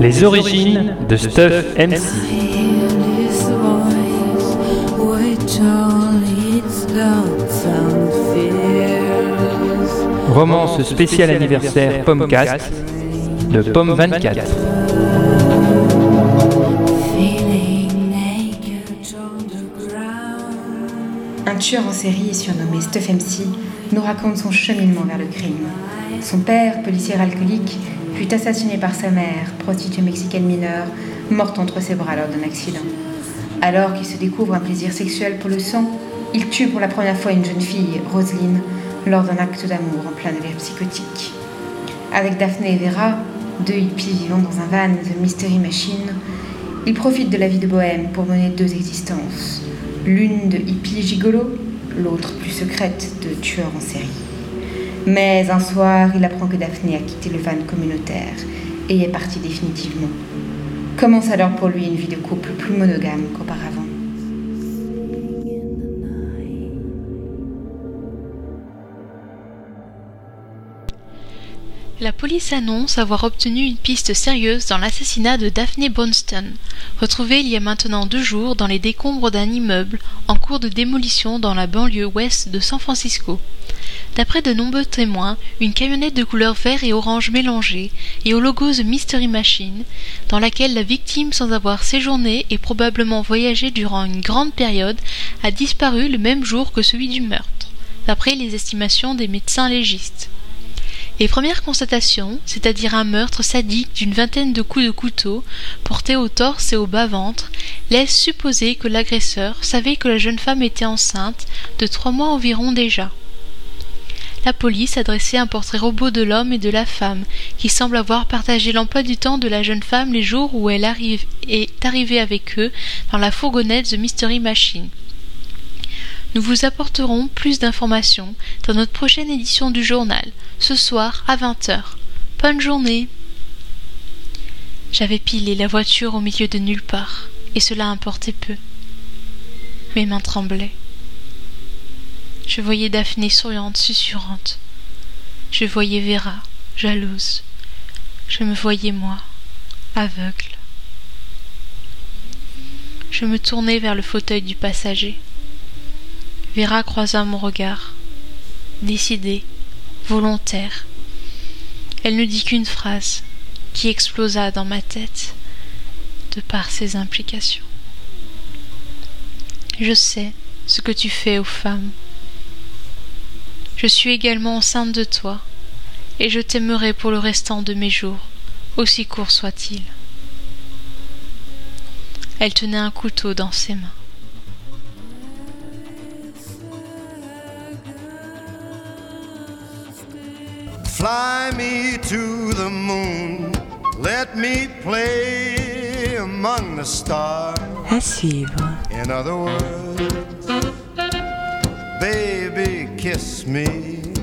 Les origines de Stuff MC. Romance spéciale anniversaire Pommecast de Pomme 24. En série surnommé Stuff MC nous raconte son cheminement vers le crime. Son père, policier alcoolique, fut assassiné par sa mère, prostituée mexicaine mineure, morte entre ses bras lors d'un accident. Alors qu'il se découvre un plaisir sexuel pour le sang, il tue pour la première fois une jeune fille, Roselyne, lors d'un acte d'amour en plein délire psychotique. Avec Daphné et Vera, deux hippies vivant dans un van The Mystery Machine, il profite de la vie de bohème pour mener deux existences, l'une de hippie gigolo, l'autre plus secrète de tueur en série. Mais un soir, il apprend que Daphné a quitté le van communautaire et est partie définitivement. Commence alors pour lui une vie de couple plus monogame qu'auparavant? La police annonce avoir obtenu une piste sérieuse dans l'assassinat de Daphne Bonston, retrouvée il y a maintenant deux jours dans les décombres d'un immeuble en cours de démolition dans la banlieue ouest de San Francisco. D'après de nombreux témoins, une camionnette de couleur vert et orange mélangée et au logo The Mystery Machine, dans laquelle la victime, sans avoir séjourné et probablement voyagé durant une grande période, a disparu le même jour que celui du meurtre, d'après les estimations des médecins légistes. Les premières constatations, c'est-à-dire un meurtre sadique d'une vingtaine de coups de couteau portés au torse et au bas-ventre, laissent supposer que l'agresseur savait que la jeune femme était enceinte de trois mois environ déjà. La police a dressé un portrait robot de l'homme et de la femme, qui semble avoir partagé l'emploi du temps de la jeune femme les jours où elle est arrivée avec eux dans la fourgonnette The Mystery Machine. Nous vous apporterons plus d'informations dans notre prochaine édition du journal, ce soir à 20h. Bonne journée. J'avais pilé la voiture au milieu de nulle part, et cela importait peu. Mes mains tremblaient. Je voyais Daphné souriante, susurrante. Je voyais Vera, jalouse. Je me voyais moi, aveugle. Je me tournai vers le fauteuil du passager. Vera croisa mon regard, décidée, volontaire. Elle ne dit qu'une phrase qui explosa dans ma tête de par ses implications. Je sais ce que tu fais aux femmes. Je suis également enceinte de toi, et je t'aimerai pour le restant de mes jours, aussi court soit-il. Elle tenait un couteau dans ses mains. Fly me to the moon, let me play among the stars. À suivre. In other words, baby, kiss me